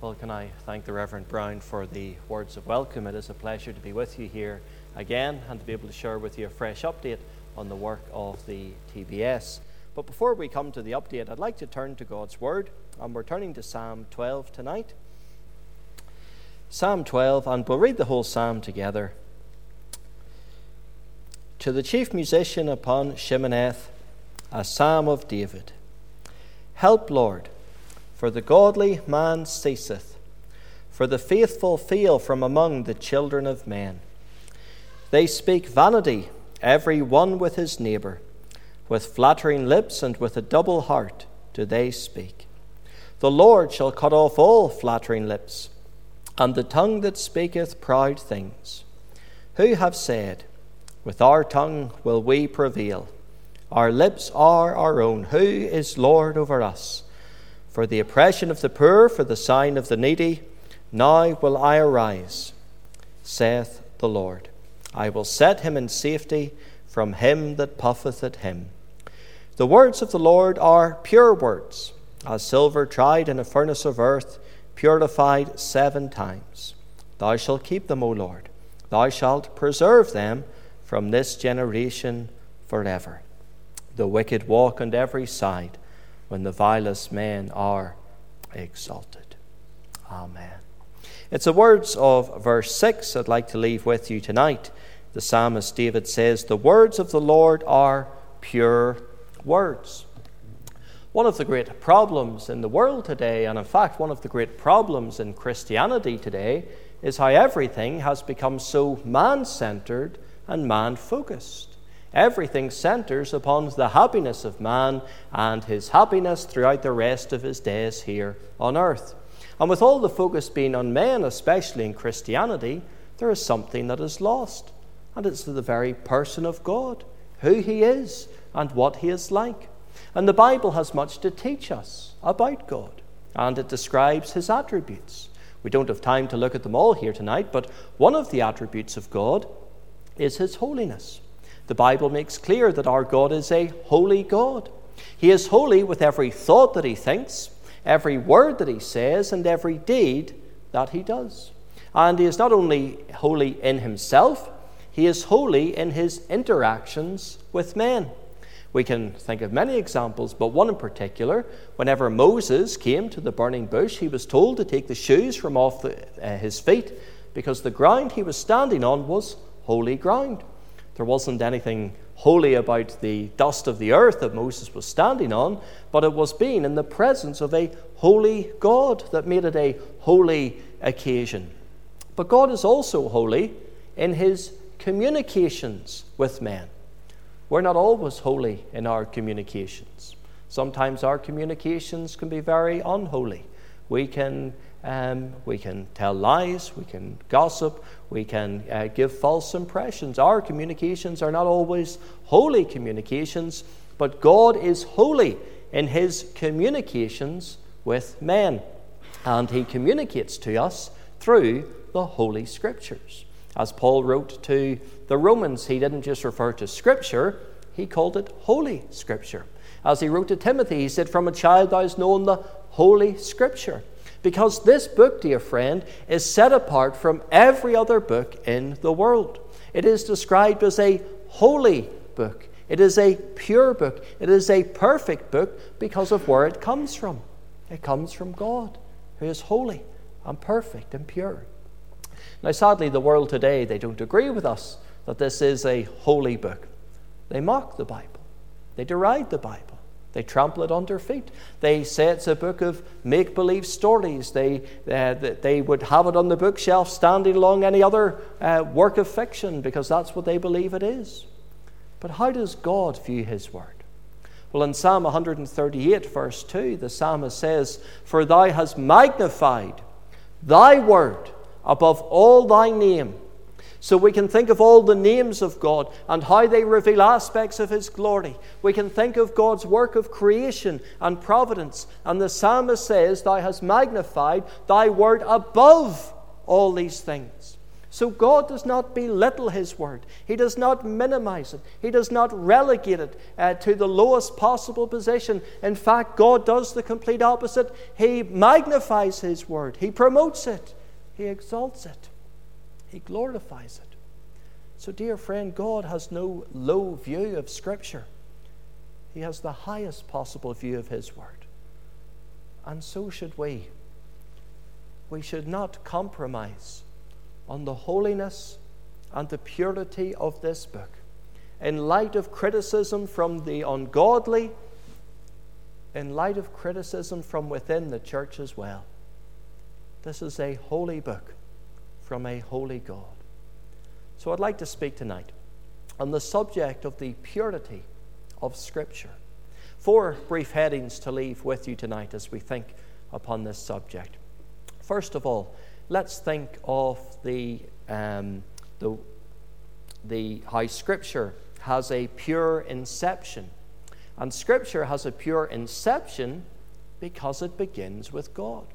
Well, can I thank the Reverend Brown for the words of welcome? It is a pleasure to be with you here again and to be able to share with you a fresh update on the work of the TBS. But before we come to the update, I'd like to turn to God's Word, and we're turning to Psalm 12 tonight. Psalm 12, and we'll read the whole psalm together. To the chief musician upon Sheminith, a psalm of David. Help, Lord for the godly man ceaseth, for the faithful fail from among the children of men. They speak vanity, every one with his neighbour. With flattering lips and with a double heart do they speak. The Lord shall cut off all flattering lips, and the tongue that speaketh proud things. Who have said, With our tongue will we prevail? Our lips are our own. Who is Lord over us? For the oppression of the poor, for the sign of the needy. Now will I arise, saith the Lord. I will set him in safety from him that puffeth at him. The words of the Lord are pure words, as silver tried in a furnace of earth, purified seven times. Thou shalt keep them, O Lord. Thou shalt preserve them from this generation forever. The wicked walk on every side when the vilest men are exalted. Amen. It's the words of verse 6 I'd like to leave with you tonight. The psalmist David says, The words of the Lord are pure words. One of the great problems in the world today, and in fact, one of the great problems in Christianity today, is how everything has become so man centered and man focused. Everything centers upon the happiness of man and his happiness throughout the rest of his days here on earth. And with all the focus being on men, especially in Christianity, there is something that is lost. And it's the very person of God, who he is, and what he is like. And the Bible has much to teach us about God, and it describes his attributes. We don't have time to look at them all here tonight, but one of the attributes of God is his holiness. The Bible makes clear that our God is a holy God. He is holy with every thought that he thinks, every word that he says, and every deed that he does. And he is not only holy in himself, he is holy in his interactions with men. We can think of many examples, but one in particular, whenever Moses came to the burning bush, he was told to take the shoes from off the, uh, his feet because the ground he was standing on was holy ground. There wasn't anything holy about the dust of the earth that Moses was standing on, but it was being in the presence of a holy God that made it a holy occasion. But God is also holy in his communications with men. We're not always holy in our communications. Sometimes our communications can be very unholy. We can um, we can tell lies, we can gossip, we can uh, give false impressions. Our communications are not always holy communications, but God is holy in his communications with men. And he communicates to us through the Holy Scriptures. As Paul wrote to the Romans, he didn't just refer to Scripture, he called it Holy Scripture. As he wrote to Timothy, he said, From a child thou hast known the Holy Scripture. Because this book, dear friend, is set apart from every other book in the world. It is described as a holy book. It is a pure book. It is a perfect book because of where it comes from. It comes from God, who is holy and perfect and pure. Now, sadly, the world today, they don't agree with us that this is a holy book. They mock the Bible, they deride the Bible. They trample it under feet. They say it's a book of make believe stories. They, uh, they would have it on the bookshelf standing along any other uh, work of fiction because that's what they believe it is. But how does God view His Word? Well, in Psalm 138, verse 2, the psalmist says, For thou hast magnified thy word above all thy name so we can think of all the names of God and how they reveal aspects of His glory. We can think of God's work of creation and providence. And the psalmist says, Thou hast magnified thy word above all these things. So God does not belittle His word. He does not minimize it. He does not relegate it uh, to the lowest possible position. In fact, God does the complete opposite. He magnifies His word, He promotes it, He exalts it, He glorifies it. So, dear friend, God has no low view of Scripture. He has the highest possible view of His word. And so should we. We should not compromise on the holiness and the purity of this book in light of criticism from the ungodly, in light of criticism from within the church as well. This is a holy book from a holy God. So I'd like to speak tonight on the subject of the purity of Scripture. Four brief headings to leave with you tonight as we think upon this subject. First of all, let's think of the, um, the, the, how Scripture has a pure inception. And Scripture has a pure inception because it begins with God.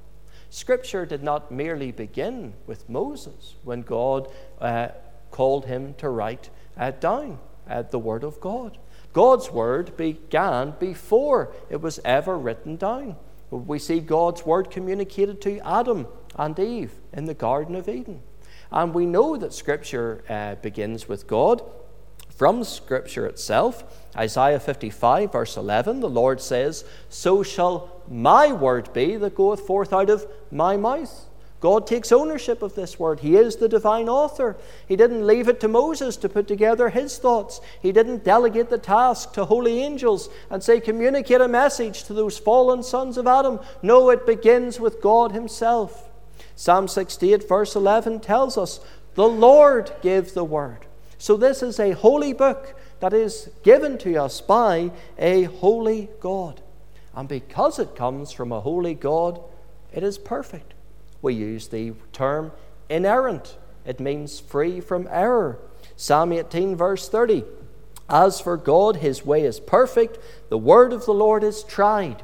Scripture did not merely begin with Moses when God uh, called him to write uh, down uh, the Word of God. God's Word began before it was ever written down. We see God's Word communicated to Adam and Eve in the Garden of Eden. And we know that Scripture uh, begins with God. From Scripture itself, Isaiah 55, verse 11, the Lord says, So shall my word be that goeth forth out of my mouth. God takes ownership of this word. He is the divine author. He didn't leave it to Moses to put together his thoughts. He didn't delegate the task to holy angels and say, communicate a message to those fallen sons of Adam. No, it begins with God Himself. Psalm 68, verse 11 tells us, The Lord gave the word. So this is a holy book that is given to us by a holy God. And because it comes from a holy God, it is perfect. We use the term inerrant, it means free from error. Psalm 18, verse 30 As for God, his way is perfect, the word of the Lord is tried.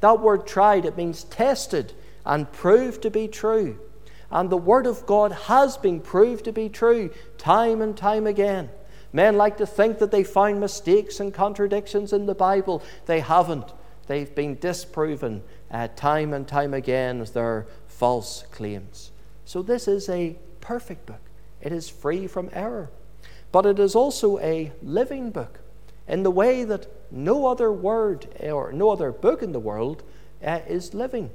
That word tried, it means tested and proved to be true. And the Word of God has been proved to be true time and time again. Men like to think that they find mistakes and contradictions in the Bible. They haven't. They've been disproven uh, time and time again as their false claims. So, this is a perfect book. It is free from error. But it is also a living book in the way that no other word or no other book in the world uh, is living.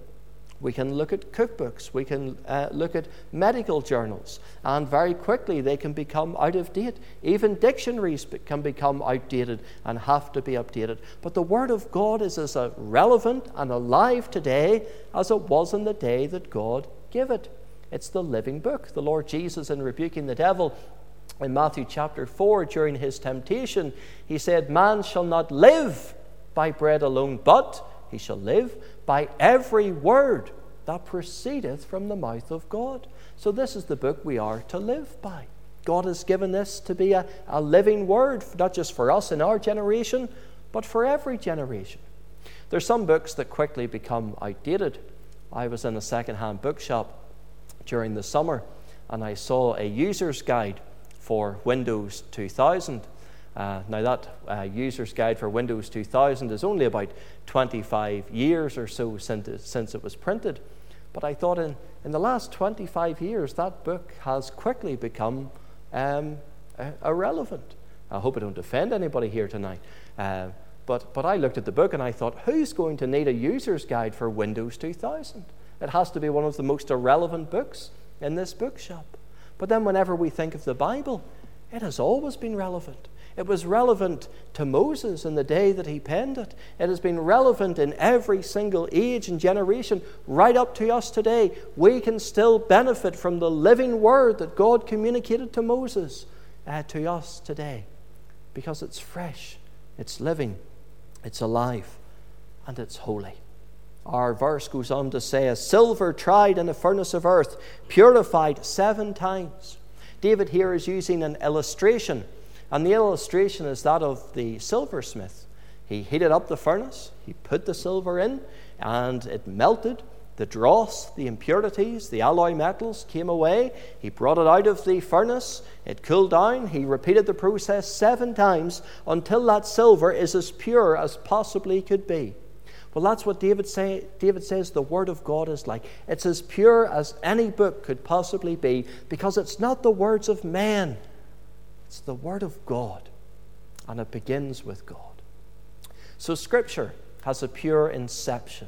We can look at cookbooks, we can uh, look at medical journals, and very quickly they can become out of date. Even dictionaries can become outdated and have to be updated. But the Word of God is as relevant and alive today as it was in the day that God gave it. It's the living book. The Lord Jesus, in rebuking the devil, in Matthew chapter 4, during his temptation, he said, Man shall not live by bread alone, but he shall live by every word that proceedeth from the mouth of God. So, this is the book we are to live by. God has given this to be a, a living word, not just for us in our generation, but for every generation. There's some books that quickly become outdated. I was in a second-hand bookshop during the summer and I saw a user's guide for Windows 2000 uh, now, that uh, user's guide for Windows 2000 is only about 25 years or so since it, since it was printed. But I thought in, in the last 25 years, that book has quickly become um, irrelevant. I hope I don't offend anybody here tonight. Uh, but, but I looked at the book and I thought, who's going to need a user's guide for Windows 2000? It has to be one of the most irrelevant books in this bookshop. But then, whenever we think of the Bible, it has always been relevant. It was relevant to Moses in the day that he penned it. It has been relevant in every single age and generation, right up to us today. We can still benefit from the living word that God communicated to Moses uh, to us today because it's fresh, it's living, it's alive, and it's holy. Our verse goes on to say, As silver tried in a furnace of earth, purified seven times. David here is using an illustration and the illustration is that of the silversmith. He heated up the furnace, he put the silver in, and it melted, the dross, the impurities, the alloy metals came away. He brought it out of the furnace. It cooled down. He repeated the process seven times until that silver is as pure as possibly could be. Well, that's what David, say, David says the Word of God is like. It's as pure as any book could possibly be because it's not the words of men, it's the Word of God. And it begins with God. So, Scripture has a pure inception.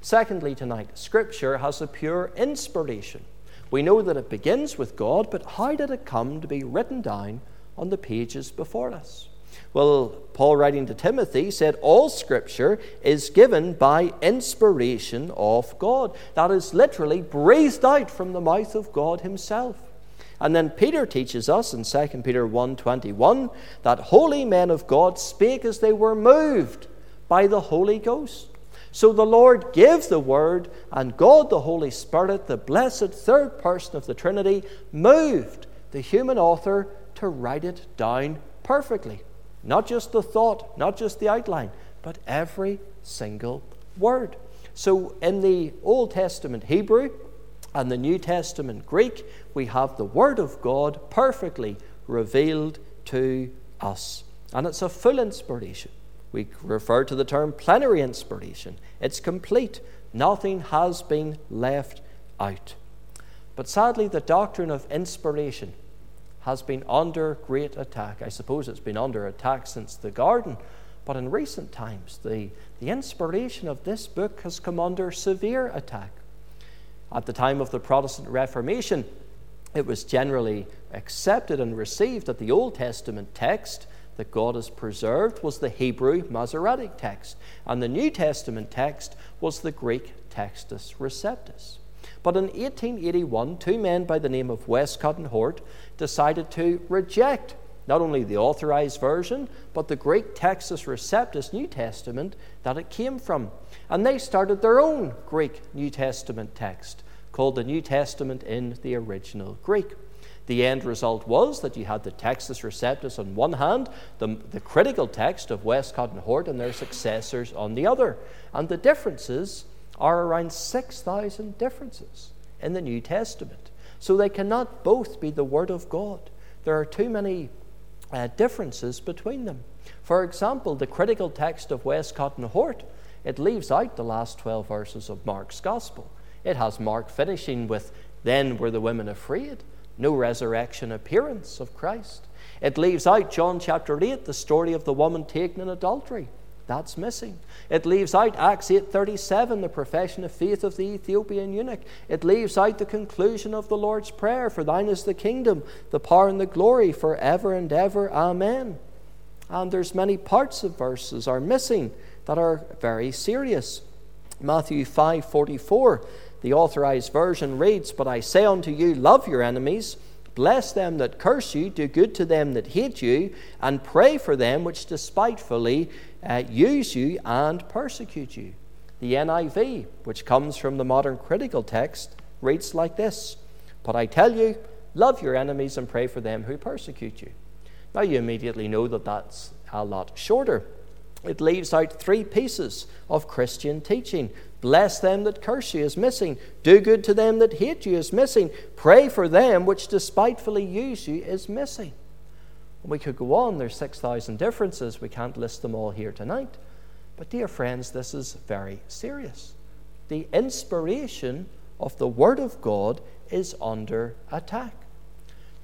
Secondly, tonight, Scripture has a pure inspiration. We know that it begins with God, but how did it come to be written down on the pages before us? Well, Paul, writing to Timothy, said, All Scripture is given by inspiration of God. That is literally breathed out from the mouth of God Himself. And then Peter teaches us in 2 Peter 1:21 that holy men of God spake as they were moved by the Holy Ghost. So the Lord gave the word, and God the Holy Spirit, the blessed third person of the Trinity, moved the human author to write it down perfectly. Not just the thought, not just the outline, but every single word. So in the Old Testament Hebrew and the New Testament Greek, we have the Word of God perfectly revealed to us. And it's a full inspiration. We refer to the term plenary inspiration. It's complete. Nothing has been left out. But sadly, the doctrine of inspiration has been under great attack. I suppose it's been under attack since the garden, but in recent times, the, the inspiration of this book has come under severe attack. At the time of the Protestant Reformation, it was generally accepted and received that the Old Testament text that God has preserved was the Hebrew Masoretic text, and the New Testament text was the Greek Textus Receptus. But in 1881, two men by the name of Westcott and Hort decided to reject not only the authorized version, but the Greek Textus Receptus New Testament that it came from. And they started their own Greek New Testament text, called the New Testament in the original Greek. The end result was that you had the Textus Receptus on one hand, the, the critical text of Westcott and Hort and their successors on the other. And the differences are around 6,000 differences in the New Testament. So they cannot both be the Word of God. There are too many uh, differences between them. For example, the critical text of Westcott and Hort, it leaves out the last 12 verses of Mark's Gospel. It has Mark finishing with, Then were the women afraid no resurrection appearance of Christ. It leaves out John chapter 8, the story of the woman taken in adultery. That's missing. It leaves out Acts 8:37, the profession of faith of the Ethiopian eunuch. It leaves out the conclusion of the Lord's prayer, for thine is the kingdom, the power and the glory forever and ever. Amen. And there's many parts of verses are missing that are very serious. Matthew 5:44 the authorized version reads, But I say unto you, love your enemies, bless them that curse you, do good to them that hate you, and pray for them which despitefully uh, use you and persecute you. The NIV, which comes from the modern critical text, reads like this But I tell you, love your enemies and pray for them who persecute you. Now you immediately know that that's a lot shorter. It leaves out three pieces of Christian teaching Bless them that curse you is missing. Do good to them that hate you is missing. Pray for them which despitefully use you is missing. We could go on, there's 6,000 differences. We can't list them all here tonight. But, dear friends, this is very serious. The inspiration of the Word of God is under attack.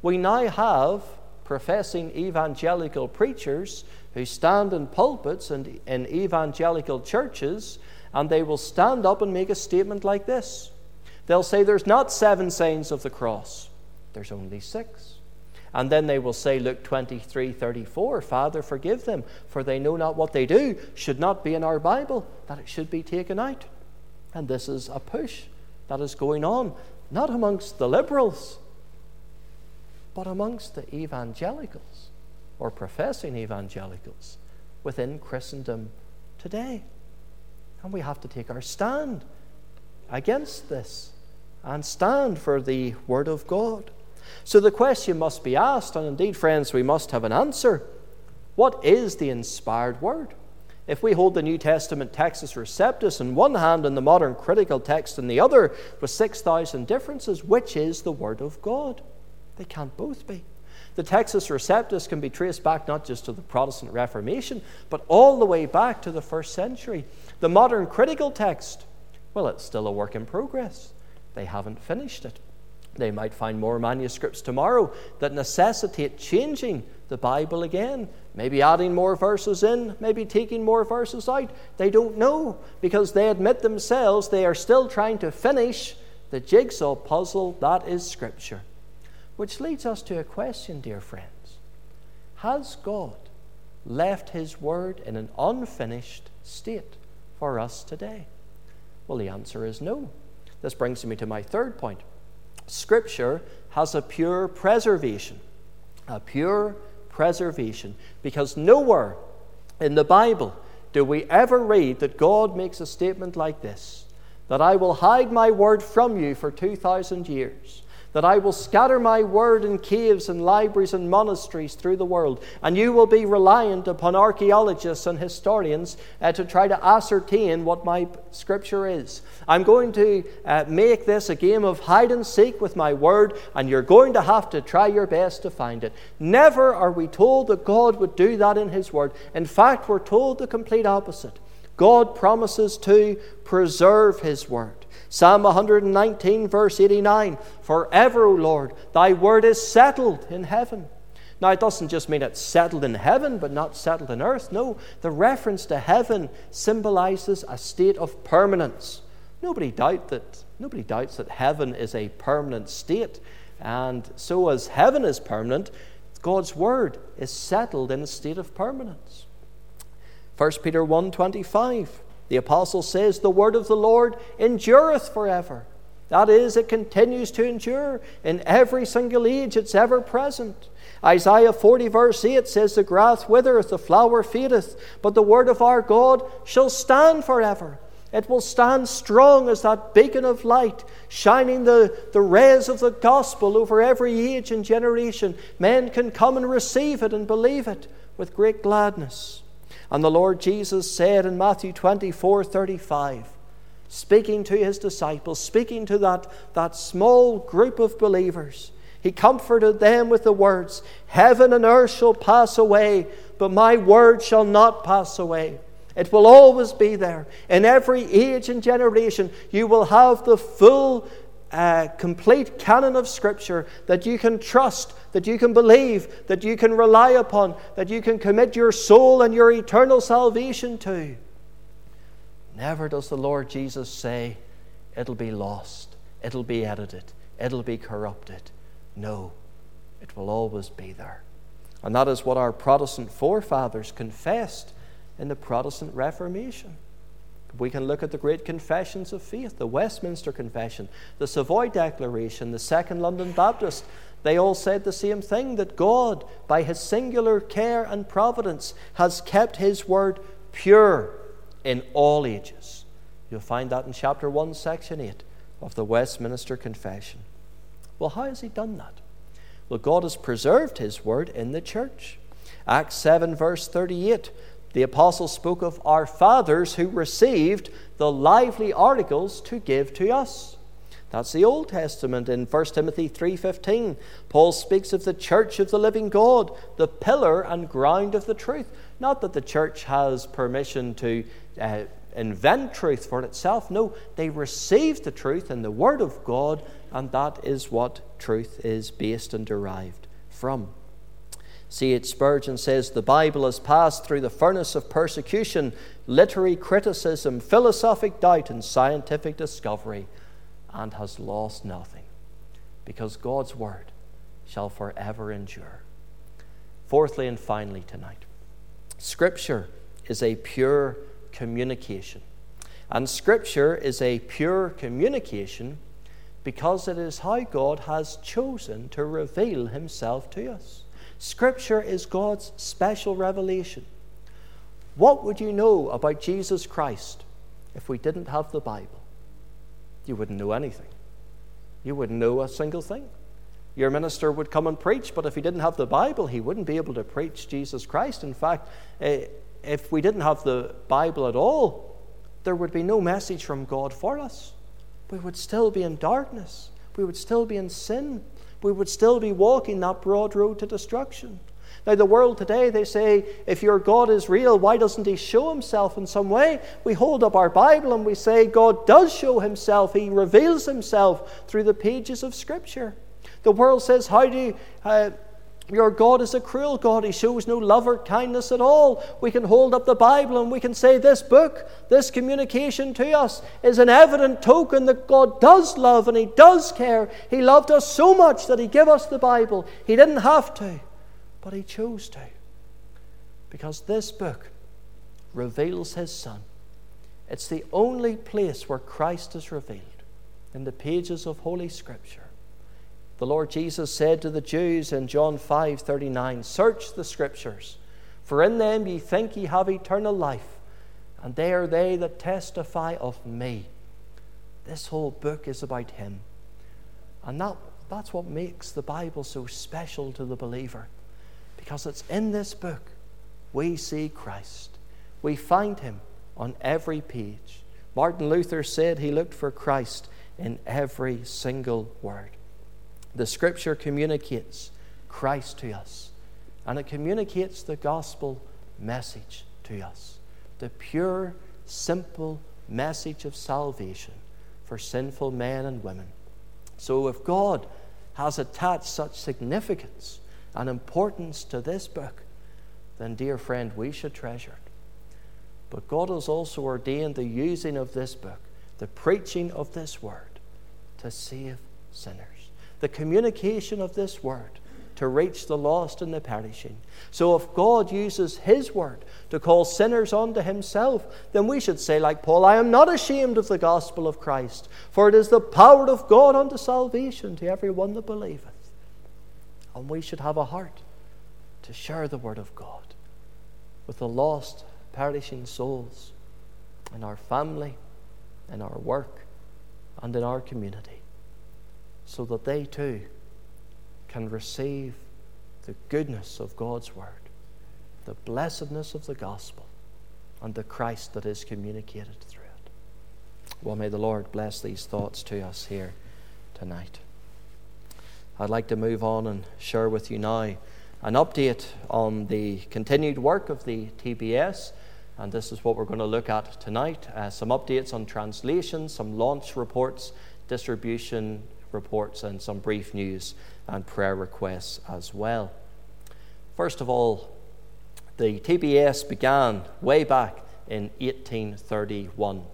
We now have professing evangelical preachers who stand in pulpits and in evangelical churches and they will stand up and make a statement like this. They'll say, There's not seven signs of the cross, there's only six. And then they will say, Luke 23 34, Father, forgive them, for they know not what they do, should not be in our Bible, that it should be taken out. And this is a push that is going on, not amongst the liberals, but amongst the evangelicals or professing evangelicals within Christendom today. And we have to take our stand against this and stand for the Word of God. So the question must be asked, and indeed, friends, we must have an answer. What is the inspired Word? If we hold the New Testament Textus Receptus in one hand and the modern critical text in the other, with 6,000 differences, which is the Word of God? They can't both be. The Textus Receptus can be traced back not just to the Protestant Reformation, but all the way back to the first century. The modern critical text, well, it's still a work in progress. They haven't finished it. They might find more manuscripts tomorrow that necessitate changing the Bible again, maybe adding more verses in, maybe taking more verses out. They don't know because they admit themselves they are still trying to finish the jigsaw puzzle that is Scripture. Which leads us to a question, dear friends Has God left His Word in an unfinished state for us today? Well, the answer is no. This brings me to my third point. Scripture has a pure preservation. A pure preservation. Because nowhere in the Bible do we ever read that God makes a statement like this that I will hide my word from you for 2,000 years that I will scatter my word in caves and libraries and monasteries through the world, and you will be reliant upon archaeologists and historians uh, to try to ascertain what my scripture is. I'm going to uh, make this a game of hide and seek with my word, and you're going to have to try your best to find it. Never are we told that God would do that in His word. In fact, we're told the complete opposite. God promises to preserve His word. Psalm 119, verse 89 Forever, O Lord, thy word is settled in heaven. Now, it doesn't just mean it's settled in heaven, but not settled in earth. No, the reference to heaven symbolizes a state of permanence. Nobody, doubt that, nobody doubts that heaven is a permanent state. And so, as heaven is permanent, God's word is settled in a state of permanence. 1 Peter 1.25 the apostle says, The word of the Lord endureth forever. That is, it continues to endure in every single age, it's ever present. Isaiah 40, verse 8 says, The grass withereth, the flower fadeth, but the word of our God shall stand forever. It will stand strong as that beacon of light, shining the, the rays of the gospel over every age and generation. Men can come and receive it and believe it with great gladness. And the Lord Jesus said in Matthew 24 35, speaking to his disciples, speaking to that, that small group of believers, he comforted them with the words Heaven and earth shall pass away, but my word shall not pass away. It will always be there. In every age and generation, you will have the full a complete canon of Scripture that you can trust, that you can believe, that you can rely upon, that you can commit your soul and your eternal salvation to. Never does the Lord Jesus say, it'll be lost, it'll be edited, it'll be corrupted. No, it will always be there. And that is what our Protestant forefathers confessed in the Protestant Reformation. We can look at the great confessions of faith, the Westminster Confession, the Savoy Declaration, the Second London Baptist. They all said the same thing that God, by his singular care and providence, has kept his word pure in all ages. You'll find that in chapter 1, section 8 of the Westminster Confession. Well, how has he done that? Well, God has preserved his word in the church. Acts 7, verse 38 the apostle spoke of our fathers who received the lively oracles to give to us. That's the Old Testament in 1 Timothy 3:15. Paul speaks of the church of the living God, the pillar and ground of the truth. Not that the church has permission to uh, invent truth for itself. No, they received the truth in the word of God, and that is what truth is based and derived from. C.H. Spurgeon says the Bible has passed through the furnace of persecution, literary criticism, philosophic doubt, and scientific discovery, and has lost nothing, because God's Word shall forever endure. Fourthly and finally, tonight, Scripture is a pure communication. And Scripture is a pure communication because it is how God has chosen to reveal Himself to us. Scripture is God's special revelation. What would you know about Jesus Christ if we didn't have the Bible? You wouldn't know anything. You wouldn't know a single thing. Your minister would come and preach, but if he didn't have the Bible, he wouldn't be able to preach Jesus Christ. In fact, uh, if we didn't have the Bible at all, there would be no message from God for us. We would still be in darkness. We would still be in sin. We would still be walking that broad road to destruction. Now, the world today, they say, if your God is real, why doesn't he show himself in some way? We hold up our Bible and we say, God does show himself. He reveals himself through the pages of Scripture. The world says, How do you, uh, your God is a cruel God. He shows no love or kindness at all. We can hold up the Bible and we can say, This book, this communication to us is an evident token that God does love and He does care. He loved us so much that He gave us the Bible. He didn't have to, but He chose to. Because this book reveals His Son. It's the only place where Christ is revealed in the pages of Holy Scripture. The Lord Jesus said to the Jews in John 5 39, Search the Scriptures, for in them ye think ye have eternal life, and they are they that testify of me. This whole book is about Him. And that, that's what makes the Bible so special to the believer, because it's in this book we see Christ. We find Him on every page. Martin Luther said he looked for Christ in every single word. The scripture communicates Christ to us, and it communicates the gospel message to us the pure, simple message of salvation for sinful men and women. So, if God has attached such significance and importance to this book, then, dear friend, we should treasure it. But God has also ordained the using of this book, the preaching of this word, to save sinners the communication of this word to reach the lost and the perishing. So, if God uses His word to call sinners unto Himself, then we should say, like Paul, I am not ashamed of the gospel of Christ, for it is the power of God unto salvation to every one that believeth. And we should have a heart to share the word of God with the lost, perishing souls in our family, in our work, and in our community so that they too can receive the goodness of God's Word, the blessedness of the gospel, and the Christ that is communicated through it. Well, may the Lord bless these thoughts to us here tonight. I'd like to move on and share with you now an update on the continued work of the TBS. And this is what we're going to look at tonight uh, some updates on translation, some launch reports, distribution reports and some brief news and prayer requests as well. First of all, the TBS began way back in 1831.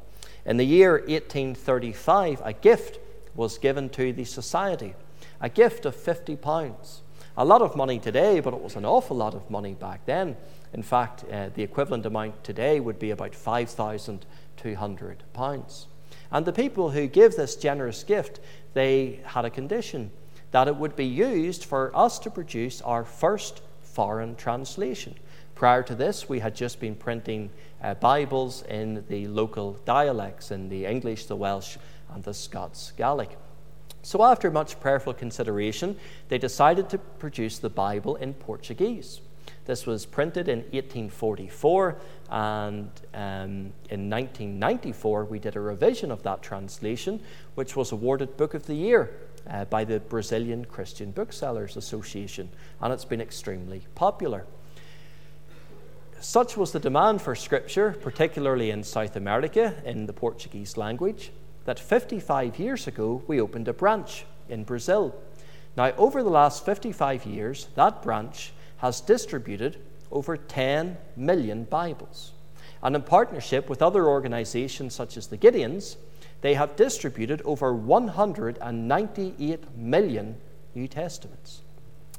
In the year 1835, a gift was given to the society, a gift of 50 pounds. A lot of money today, but it was an awful lot of money back then. In fact, uh, the equivalent amount today would be about 5,200 pounds. And the people who give this generous gift, they had a condition that it would be used for us to produce our first foreign translation. Prior to this, we had just been printing uh, Bibles in the local dialects, in the English, the Welsh, and the Scots Gaelic. So, after much prayerful consideration, they decided to produce the Bible in Portuguese. This was printed in 1844, and um, in 1994 we did a revision of that translation, which was awarded Book of the Year uh, by the Brazilian Christian Booksellers Association, and it's been extremely popular. Such was the demand for Scripture, particularly in South America in the Portuguese language, that 55 years ago we opened a branch in Brazil. Now, over the last 55 years, that branch has distributed over 10 million Bibles. And in partnership with other organizations such as the Gideons, they have distributed over 198 million New Testaments.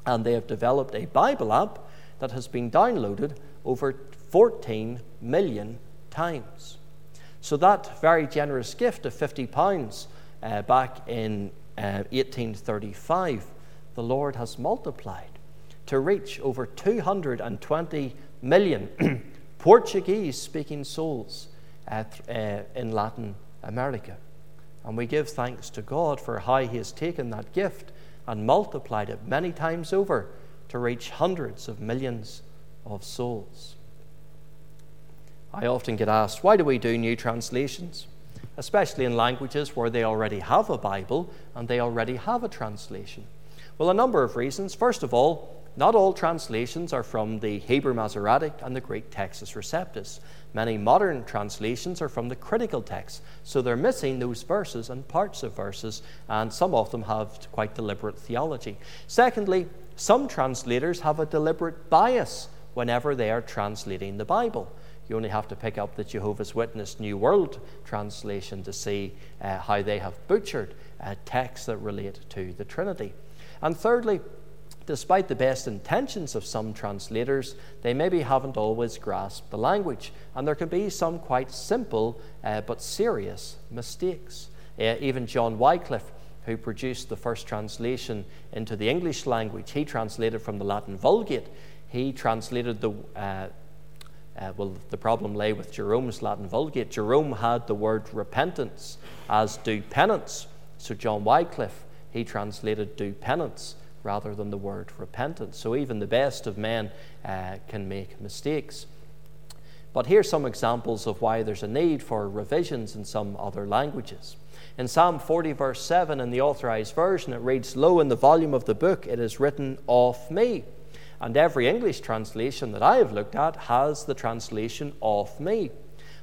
And they have developed a Bible app that has been downloaded over 14 million times. So, that very generous gift of £50 uh, back in uh, 1835, the Lord has multiplied to reach over 220 million Portuguese speaking souls uh, in Latin America. And we give thanks to God for how He has taken that gift and multiplied it many times over to reach hundreds of millions of souls. I often get asked, why do we do new translations? Especially in languages where they already have a Bible and they already have a translation. Well, a number of reasons. First of all, not all translations are from the Hebrew Masoretic and the Greek Textus Receptus. Many modern translations are from the critical text, so they're missing those verses and parts of verses, and some of them have quite deliberate theology. Secondly, some translators have a deliberate bias whenever they are translating the Bible. You only have to pick up the Jehovah's Witness New World translation to see uh, how they have butchered uh, texts that relate to the Trinity. And thirdly, despite the best intentions of some translators, they maybe haven't always grasped the language, and there can be some quite simple uh, but serious mistakes. Uh, even John Wycliffe, who produced the first translation into the English language, he translated from the Latin Vulgate. He translated the uh, uh, well, the problem lay with Jerome's Latin Vulgate. Jerome had the word repentance as do penance. So John Wycliffe, he translated do penance rather than the word repentance. So even the best of men uh, can make mistakes. But here's some examples of why there's a need for revisions in some other languages. In Psalm 40, verse 7, in the authorized version, it reads, Lo, in the volume of the book it is written of me. And every English translation that I have looked at has the translation of me.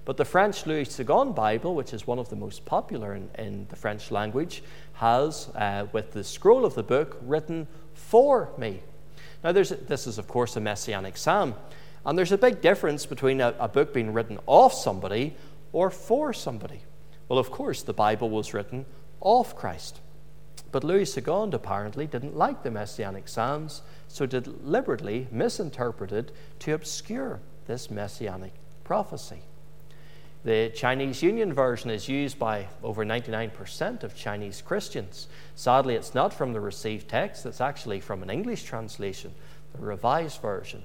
But the French Louis Segond Bible, which is one of the most popular in, in the French language, has, uh, with the scroll of the book, written for me. Now, this is, of course, a messianic psalm. And there's a big difference between a, a book being written of somebody or for somebody. Well, of course, the Bible was written of Christ. But Louis Segond apparently didn't like the messianic psalms, so deliberately misinterpreted to obscure this messianic prophecy. The Chinese Union version is used by over 99% of Chinese Christians. Sadly, it's not from the received text, it's actually from an English translation, the Revised Version.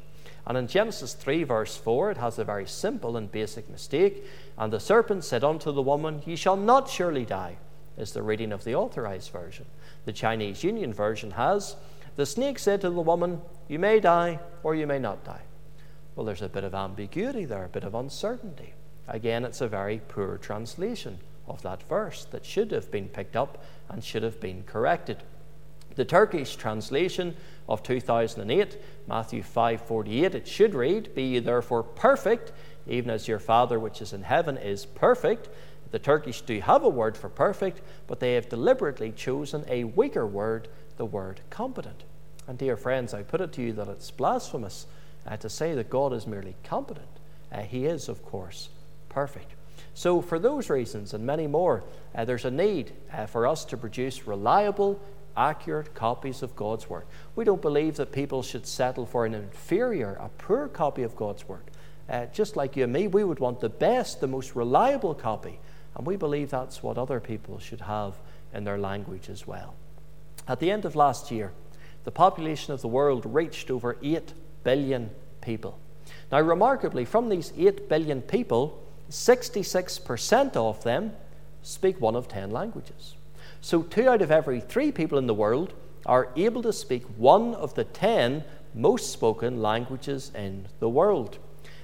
And in Genesis 3, verse 4, it has a very simple and basic mistake. And the serpent said unto the woman, Ye shall not surely die, is the reading of the Authorized Version. The Chinese Union version has, The snake said to the woman, You may die or you may not die. Well, there's a bit of ambiguity there, a bit of uncertainty. Again, it's a very poor translation of that verse that should have been picked up and should have been corrected. The Turkish translation of 2008, Matthew 5:48, it should read, "Be ye therefore perfect, even as your Father which is in heaven is perfect." The Turkish do have a word for perfect, but they have deliberately chosen a weaker word, the word competent. And dear friends, I put it to you that it's blasphemous uh, to say that God is merely competent. Uh, he is, of course, perfect. So, for those reasons and many more, uh, there's a need uh, for us to produce reliable, accurate copies of God's Word. We don't believe that people should settle for an inferior, a poor copy of God's Word. Uh, just like you and me, we would want the best, the most reliable copy. And we believe that's what other people should have in their language as well. At the end of last year, the population of the world reached over 8 billion people. Now, remarkably, from these 8 billion people, 66% of them speak one of 10 languages. So, two out of every three people in the world are able to speak one of the 10 most spoken languages in the world.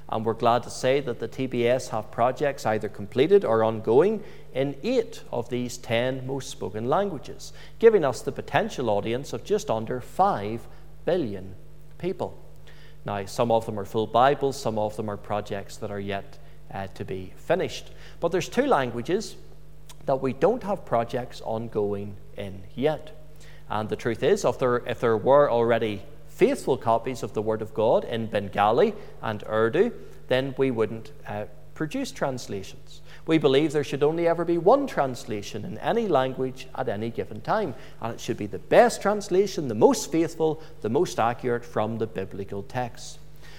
And we're glad to say that the TBS have projects either completed or ongoing in eight of these 10 most spoken languages, giving us the potential audience of just under 5 billion people. Now, some of them are full Bibles, some of them are projects that are yet uh, to be finished. But there's two languages that we don't have projects ongoing in yet. And the truth is, if there, if there were already faithful copies of the Word of God in Bengali and Urdu, then we wouldn't uh, produce translations. We believe there should only ever be one translation in any language at any given time, and it should be the best translation, the most faithful, the most accurate from the biblical text.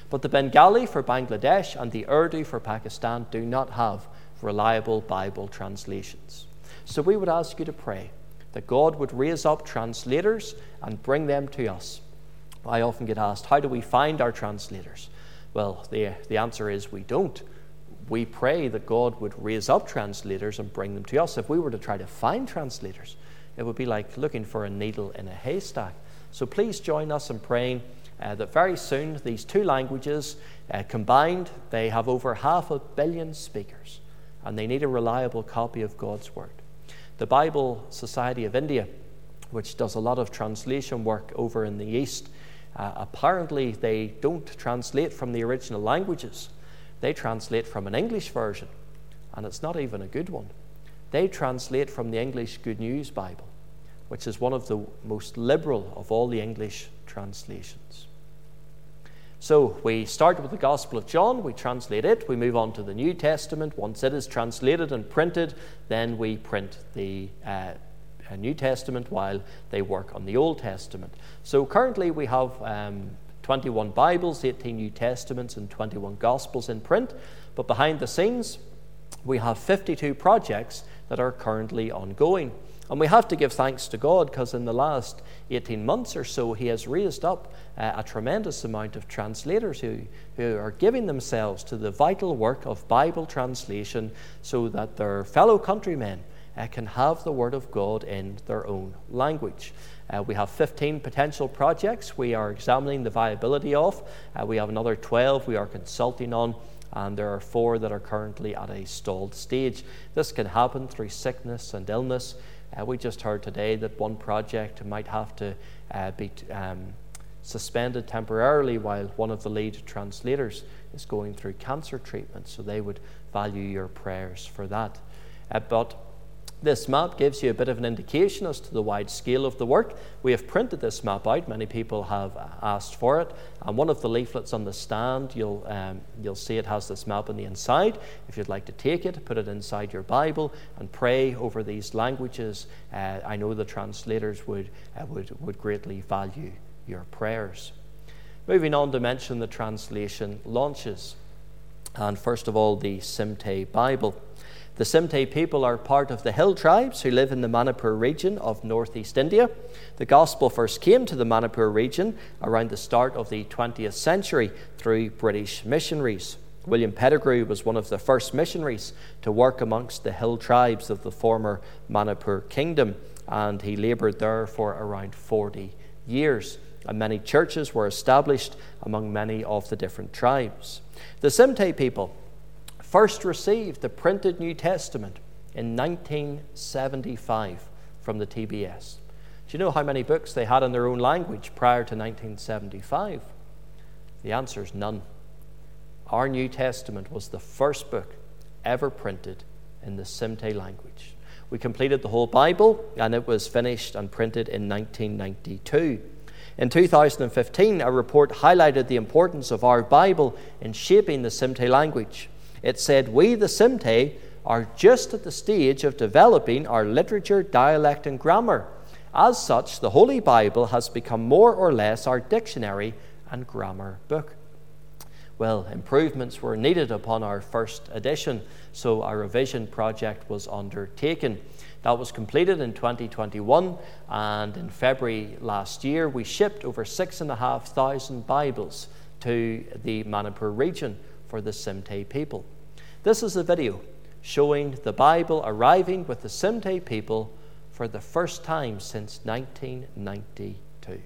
But the Bengali for Bangladesh and the Urdu for Pakistan do not have reliable Bible translations. So we would ask you to pray that God would raise up translators and bring them to us. I often get asked, how do we find our translators? Well, the, the answer is we don't. We pray that God would raise up translators and bring them to us. If we were to try to find translators, it would be like looking for a needle in a haystack. So please join us in praying uh, that very soon these two languages uh, combined, they have over half a billion speakers, and they need a reliable copy of God's Word. The Bible Society of India, which does a lot of translation work over in the East, uh, apparently they don't translate from the original languages. They translate from an English version, and it's not even a good one. They translate from the English Good News Bible, which is one of the most liberal of all the English translations. So we start with the Gospel of John, we translate it, we move on to the New Testament. Once it is translated and printed, then we print the uh, New Testament while they work on the Old Testament. So currently we have um, 21 Bibles, 18 New Testaments, and 21 Gospels in print. But behind the scenes, we have 52 projects that are currently ongoing. And we have to give thanks to God because in the last 18 months or so, He has raised up uh, a tremendous amount of translators who, who are giving themselves to the vital work of Bible translation so that their fellow countrymen uh, can have the Word of God in their own language. Uh, we have 15 potential projects we are examining the viability of. Uh, we have another 12 we are consulting on and there are four that are currently at a stalled stage. This can happen through sickness and illness. Uh, we just heard today that one project might have to uh, be um, suspended temporarily while one of the lead translators is going through cancer treatment, so they would value your prayers for that. Uh, but this map gives you a bit of an indication as to the wide scale of the work. We have printed this map out. Many people have asked for it. And one of the leaflets on the stand, you'll, um, you'll see it has this map on the inside. If you'd like to take it, put it inside your Bible and pray over these languages. Uh, I know the translators would, uh, would, would greatly value your prayers. Moving on to mention the translation launches. And first of all, the Simte Bible. The Simte people are part of the hill tribes who live in the Manipur region of northeast India. The gospel first came to the Manipur region around the start of the 20th century through British missionaries. William Pettigrew was one of the first missionaries to work amongst the hill tribes of the former Manipur kingdom, and he laboured there for around 40 years. And many churches were established among many of the different tribes. The Simte people first received the printed New Testament in 1975 from the TBS. Do you know how many books they had in their own language prior to 1975? The answer is none. Our New Testament was the first book ever printed in the Simte language. We completed the whole Bible, and it was finished and printed in 1992. In 2015, a report highlighted the importance of our Bible in shaping the Simte language. It said, We, the Simte, are just at the stage of developing our literature, dialect, and grammar. As such, the Holy Bible has become more or less our dictionary and grammar book. Well, improvements were needed upon our first edition, so a revision project was undertaken. That was completed in 2021, and in February last year, we shipped over 6,500 Bibles to the Manipur region for the Simte people. This is a video showing the Bible arriving with the Simte people for the first time since 1992.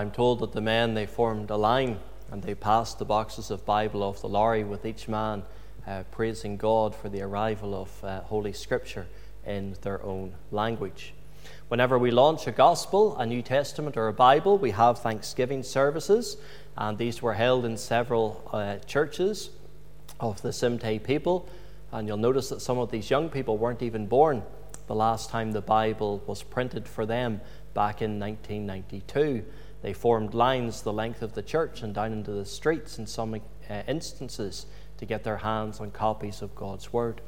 I'm told that the men they formed a line and they the boxes of Bible off the lorry with each man uh, praising God for the arrival of uh, Holy Scripture in their own language. Whenever we launch a gospel, a New Testament, or a Bible, we have Thanksgiving services, and these were held in several uh, churches of the Simte people. And you'll notice that some of these young people weren't even born the last time the Bible was printed for them back in 1992. They formed lines the length of the church and down into the streets in some uh, instances to get their hands on copies of God's Word.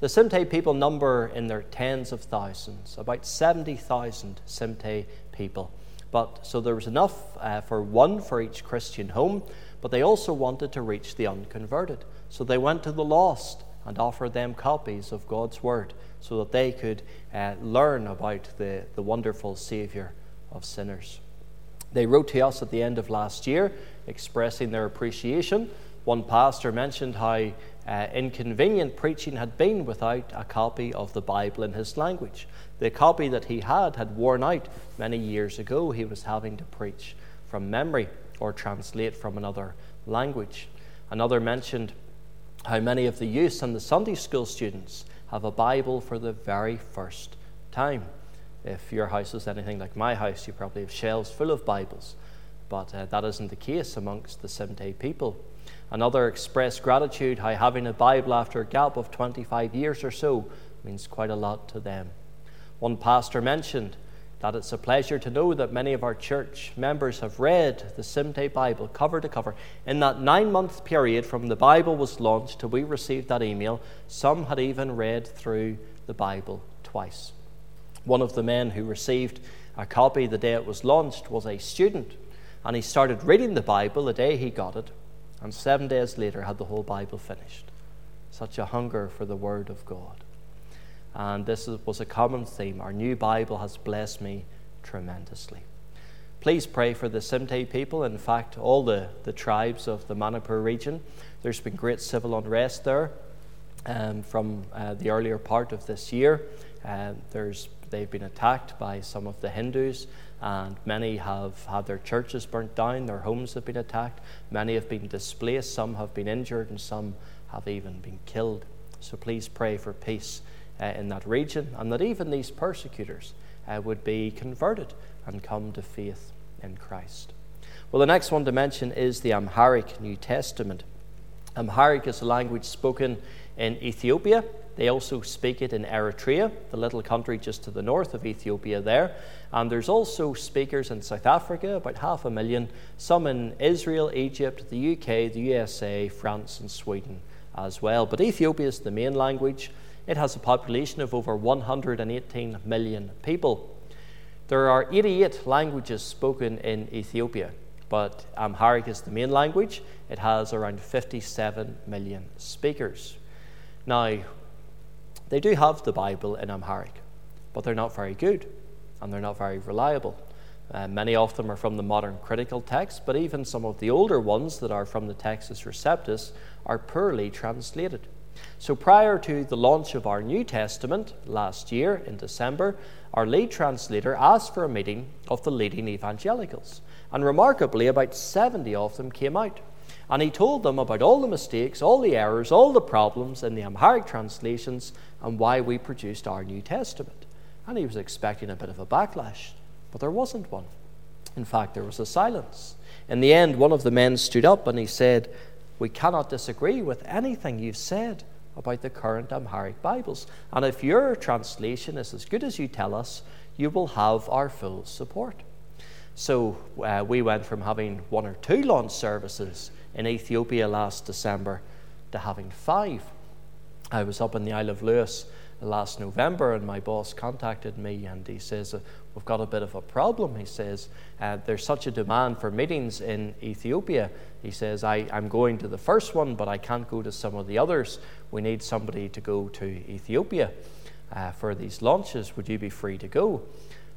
The Simte people number in their tens of thousands, about 70,000 Simte people. But so there was enough uh, for one for each Christian home, but they also wanted to reach the unconverted. So they went to the lost and offered them copies of God's Word so that they could uh, learn about the, the wonderful Saviour of sinners. They wrote to us at the end of last year expressing their appreciation. One pastor mentioned how uh, inconvenient preaching had been without a copy of the Bible in his language. The copy that he had had worn out many years ago. He was having to preach from memory or translate from another language. Another mentioned how many of the youth and the Sunday school students have a Bible for the very first time. If your house is anything like my house, you probably have shelves full of Bibles, but uh, that isn't the case amongst the Simte people. Another expressed gratitude how having a Bible after a gap of 25 years or so means quite a lot to them. One pastor mentioned that it's a pleasure to know that many of our church members have read the Simte Bible cover to cover. In that nine month period from the Bible was launched till we received that email, some had even read through the Bible twice. One of the men who received a copy the day it was launched was a student, and he started reading the Bible the day he got it and seven days later had the whole Bible finished. Such a hunger for the Word of God. And this was a common theme. Our new Bible has blessed me tremendously. Please pray for the Simte people, in fact, all the, the tribes of the Manipur region. There's been great civil unrest there um, from uh, the earlier part of this year. Uh, there's, they've been attacked by some of the Hindus and many have had their churches burnt down, their homes have been attacked, many have been displaced, some have been injured, and some have even been killed. So please pray for peace uh, in that region and that even these persecutors uh, would be converted and come to faith in Christ. Well, the next one to mention is the Amharic New Testament. Amharic is a language spoken in Ethiopia. They also speak it in Eritrea, the little country just to the north of Ethiopia there. And there's also speakers in South Africa, about half a million, some in Israel, Egypt, the UK, the USA, France, and Sweden as well. But Ethiopia is the main language. It has a population of over 118 million people. There are 88 languages spoken in Ethiopia, but Amharic is the main language. It has around 57 million speakers. Now, they do have the Bible in Amharic, but they're not very good and they're not very reliable. Uh, many of them are from the modern critical text, but even some of the older ones that are from the Textus Receptus are poorly translated. So, prior to the launch of our New Testament last year in December, our lead translator asked for a meeting of the leading evangelicals. And remarkably, about 70 of them came out. And he told them about all the mistakes, all the errors, all the problems in the Amharic translations, and why we produced our New Testament and he was expecting a bit of a backlash, but there wasn't one. In fact, there was a silence. In the end, one of the men stood up and he said, We cannot disagree with anything you've said about the current Amharic Bibles. And if your translation is as good as you tell us, you will have our full support. So uh, we went from having one or two launch services in Ethiopia last December to having five. I was up in the Isle of Lewis last November, and my boss contacted me and he says, uh, We've got a bit of a problem. He says, uh, There's such a demand for meetings in Ethiopia. He says, I, I'm going to the first one, but I can't go to some of the others. We need somebody to go to Ethiopia uh, for these launches. Would you be free to go?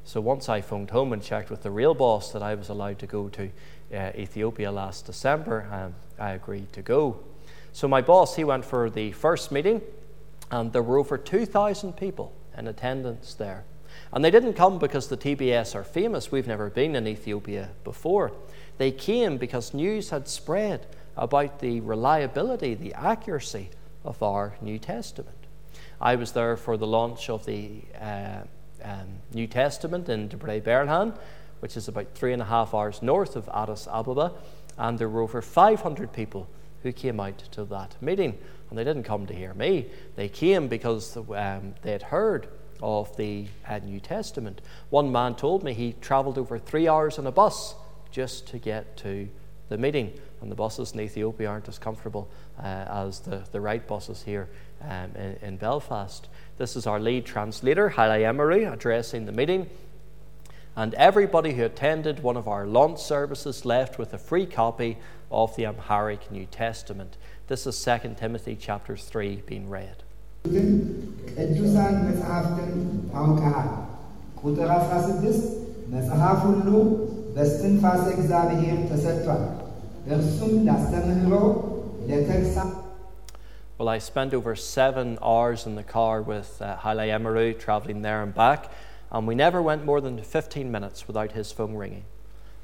So once I phoned home and checked with the real boss that I was allowed to go to uh, Ethiopia last December, um, I agreed to go. So my boss, he went for the first meeting and there were over 2,000 people in attendance there. And they didn't come because the TBS are famous. We've never been in Ethiopia before. They came because news had spread about the reliability, the accuracy of our New Testament. I was there for the launch of the uh, um, New Testament in Debre Berhan, which is about three and a half hours north of Addis Ababa, and there were over 500 people who came out to that meeting. And they didn't come to hear me, they came because um, they had heard of the uh, New Testament. One man told me he traveled over three hours on a bus just to get to the meeting. And the buses in Ethiopia aren't as comfortable uh, as the, the Wright buses here um, in, in, Belfast. This is our lead translator, Haile Emeru, addressing the meeting And everybody who attended one of our launch services left with a free copy of the Amharic New Testament. This is 2 Timothy chapter 3 being read. ቅዱሳን መጽሐፍትን ታውቀሃል። ቁጥር 16 መጽሐፍ ሁሉ በስትንፋሰ እግዚአብሔር ተሰጥቷል፣ እርሱም ላስተምህሮ፣ ለተግሳጽ Well, I spent over seven hours in the car with uh, Haile Emery, traveling there and back, and we never went more than 15 minutes without his phone ringing.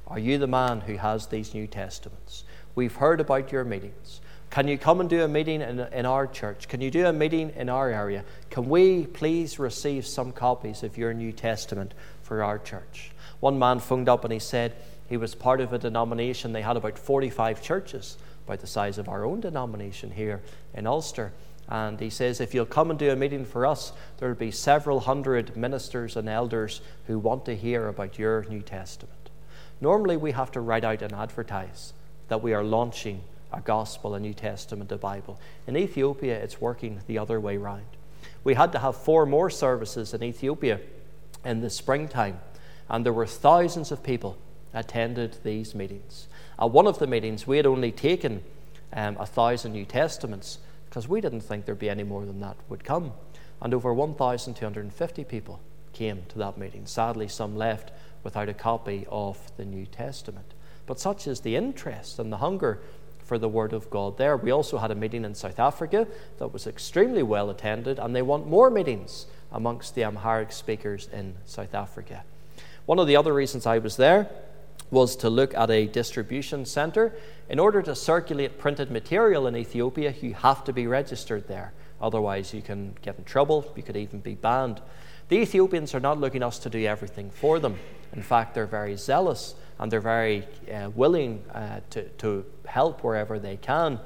Are you the man who has these New Testaments? We've heard about your meetings. Can you come and do a meeting in, in our church? Can you do a meeting in our area? Can we please receive some copies of your New Testament for our church? One man phoned up and he said he was part of a denomination. They had about 45 churches, about the size of our own denomination here in Ulster. And he says, if you'll come and do a meeting for us, there'll be several hundred ministers and elders who want to hear about your New Testament. Normally, we have to write out and advertise that we are launching a gospel, a New Testament, a Bible. In Ethiopia, it's working the other way round. We had to have four more services in Ethiopia in the springtime, and there were thousands of people attended these meetings. At one of the meetings, we had only taken um, a thousand New Testaments because we didn't think there'd be any more than that would come. And over 1,250 people came to that meeting. Sadly, some left without a copy of the New Testament. But such is the interest and the hunger for the Word of God there. We also had a meeting in South Africa that was extremely well attended, and they want more meetings amongst the Amharic speakers in South Africa. One of the other reasons I was there was to look at a distribution centre. In order to circulate printed material in Ethiopia, you have to be registered there. Otherwise, you can get in trouble, you could even be banned. The Ethiopians are not looking us to do everything for them. In fact, they're very zealous and they're very uh, willing uh, to, to help wherever they can.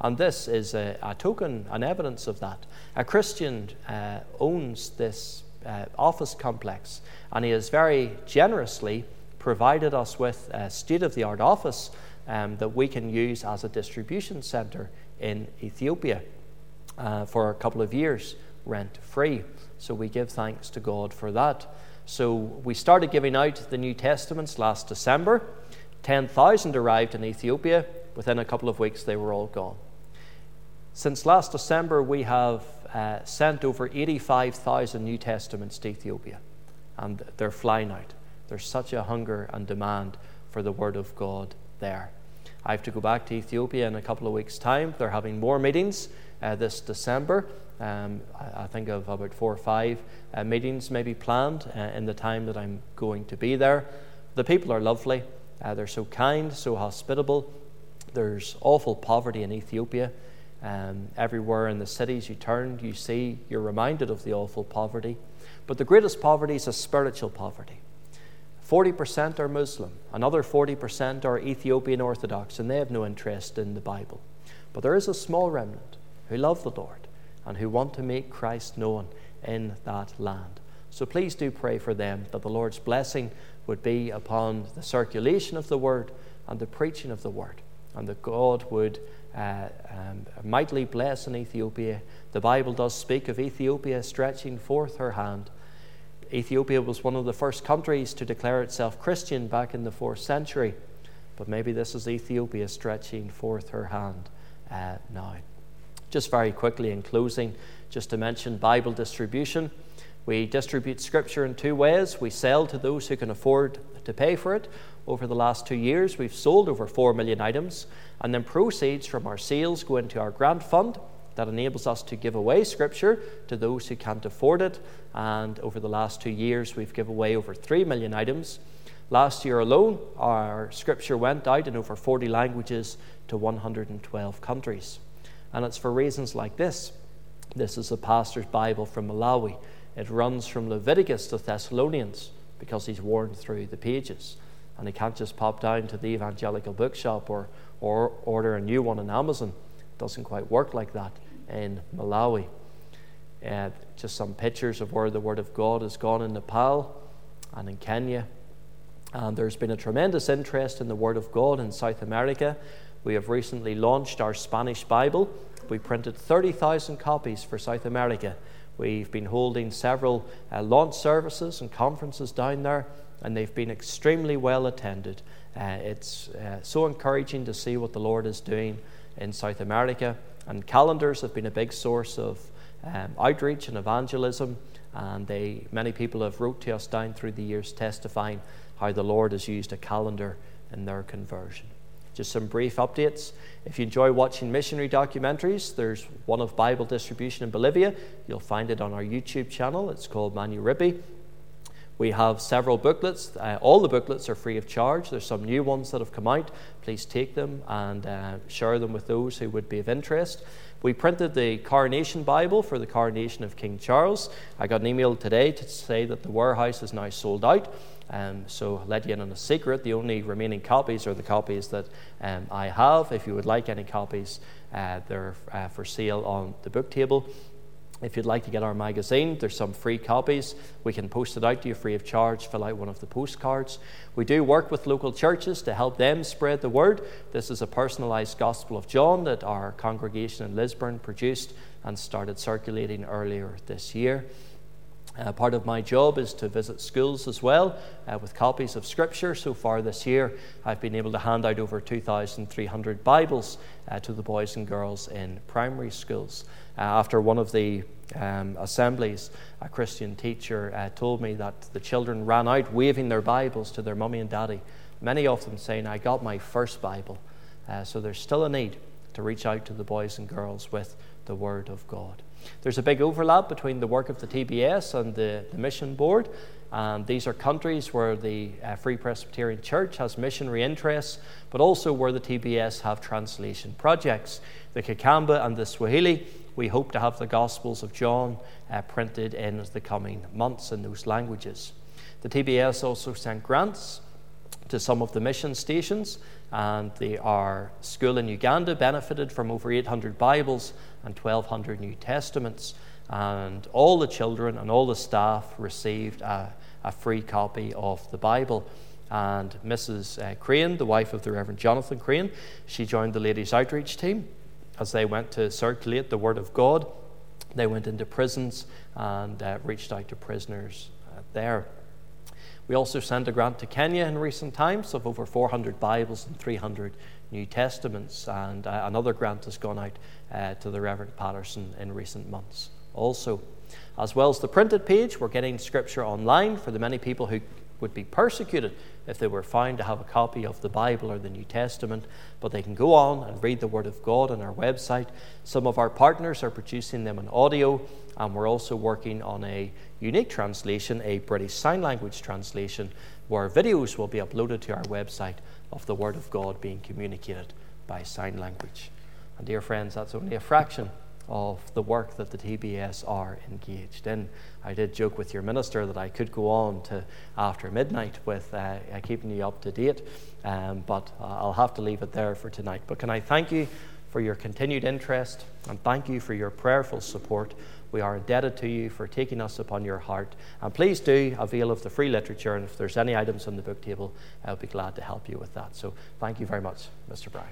And this is a, a token, an evidence of that. A Christian uh, owns this uh, office complex, and he has very generously provided us with a state of the art office um, that we can use as a distribution center in Ethiopia uh, for a couple of years, rent free. So we give thanks to God for that. So we started giving out the New Testaments last December. 10,000 arrived in Ethiopia. Within a couple of weeks, they were all gone. Since last December, we have uh, sent over 85,000 New Testaments to Ethiopia, and they're flying out. There's such a hunger and demand for the Word of God there. I have to go back to Ethiopia in a couple of weeks' time. They're having more meetings uh, this December. Um, I, I, think of about four or five uh, meetings maybe planned uh, in the time that I'm going to be there. The people are lovely. Uh, they're so kind, so hospitable. There's awful poverty in Ethiopia. Um, everywhere in the cities you turn, you see, you're reminded of the awful poverty. But the greatest poverty is a spiritual poverty. 40% are Muslim, another 40% are Ethiopian Orthodox, and they have no interest in the Bible. But there is a small remnant who love the Lord and who want to make Christ known in that land. So please do pray for them that the Lord's blessing would be upon the circulation of the word and the preaching of the word, and that God would uh, um, mightily bless in Ethiopia. The Bible does speak of Ethiopia stretching forth her hand. Ethiopia was one of the first countries to declare itself Christian back in the fourth century, but maybe this is Ethiopia stretching forth her hand uh, now. Just very quickly in closing, just to mention Bible distribution. We distribute Scripture in two ways. We sell to those who can afford to pay for it. Over the last two years, we've sold over 4 million items, and then proceeds from our sales go into our grant fund that enables us to give away Scripture to those who can't afford it. And over the last two years, we've given away over 3 million items. Last year alone, our Scripture went out in over 40 languages to 112 countries. And it's for reasons like this. This is a pastor's Bible from Malawi. it runs from Leviticus to Thessalonians because he's worn through the pages. And he can't just pop down to the evangelical bookshop or, or order a new one on Amazon. It doesn't quite work like that in Malawi. Uh, just some pictures of where the Word of God has gone in Nepal and in Kenya. And there's been a tremendous interest in the Word of God in South America. We have recently launched our Spanish Bible. We printed 30,000 copies for South America. We've been holding several uh, launch services and conferences down there, and they've been extremely well attended. Uh, it's uh, so encouraging to see what the Lord is doing in South America. And calendars have been a big source of um, outreach and evangelism. And they, many people have wrote to us down through the years testifying how the Lord has used a calendar in their conversion. Just some brief updates. If you enjoy watching missionary documentaries, there's one of Bible distribution in Bolivia. You'll find it on our YouTube channel. It's called Manu Ripi. We have several booklets. Uh, all the booklets are free of charge. There's some new ones that have come out. Please take them and uh, share them with those who would be of interest. We printed the Coronation Bible for the coronation of King Charles. I got an email today to say that the warehouse is now sold out. Um, so I'll let you in on a secret. The only remaining copies are the copies that um, I have. If you would like any copies, uh, they're uh, for sale on the book table. If you'd like to get our magazine, there's some free copies. We can post it out to you free of charge. Fill out one of the postcards. We do work with local churches to help them spread the word. This is a personalized Gospel of John that our congregation in Lisburn produced and started circulating earlier this year. Uh, part of my job is to visit schools as well uh, with copies of Scripture. So far this year, I've been able to hand out over 2,300 Bibles uh, to the boys and girls in primary schools. Uh, after one of the um, assemblies, a Christian teacher uh, told me that the children ran out waving their Bibles to their mummy and daddy, many of them saying, I got my first Bible. Uh, so there's still a need to reach out to the boys and girls with the Word of God. There's a big overlap between the work of the TBS and the, the Mission Board. These are countries where the uh, Free Presbyterian Church has missionary interests, but also where the TBS have translation projects. The Kikamba and the Swahili, we hope to have the Gospels of John uh, printed in the coming months in those languages. The TBS also sent grants to some of the mission stations, and the, our school in Uganda benefited from over 800 Bibles and 1,200 New Testaments. And all the children and all the staff received a, a free copy of the Bible. And Mrs. Uh, Crane, the wife of the Reverend Jonathan Crane, she joined the ladies' outreach team as they went to circulate the Word of God. They went into prisons and uh, reached out to prisoners uh, there. We also sent a grant to Kenya in recent times of over 400 Bibles and 300 New Testaments, and uh, another grant has gone out uh, to the Reverend Patterson in recent months. Also, as well as the printed page, we're getting Scripture online for the many people who would be persecuted if they were found to have a copy of the Bible or the New Testament, but they can go on and read the Word of God on our website. Some of our partners are producing them in audio, and we're also working on a unique translation, a British Sign Language translation, where videos will be uploaded to our website of the Word of God being communicated by sign language. And, dear friends, that's only a fraction of the work that the TBS are engaged in. I did joke with your minister that I could go on to after midnight with uh, keeping you up to date, um, but uh, I'll have to leave it there for tonight. But can I thank you for your continued interest and thank you for your prayerful support. We are indebted to you for taking us upon your heart. And please do avail of the free literature, and if there's any items on the book table, I'll be glad to help you with that. So thank you very much, Mr. Brown.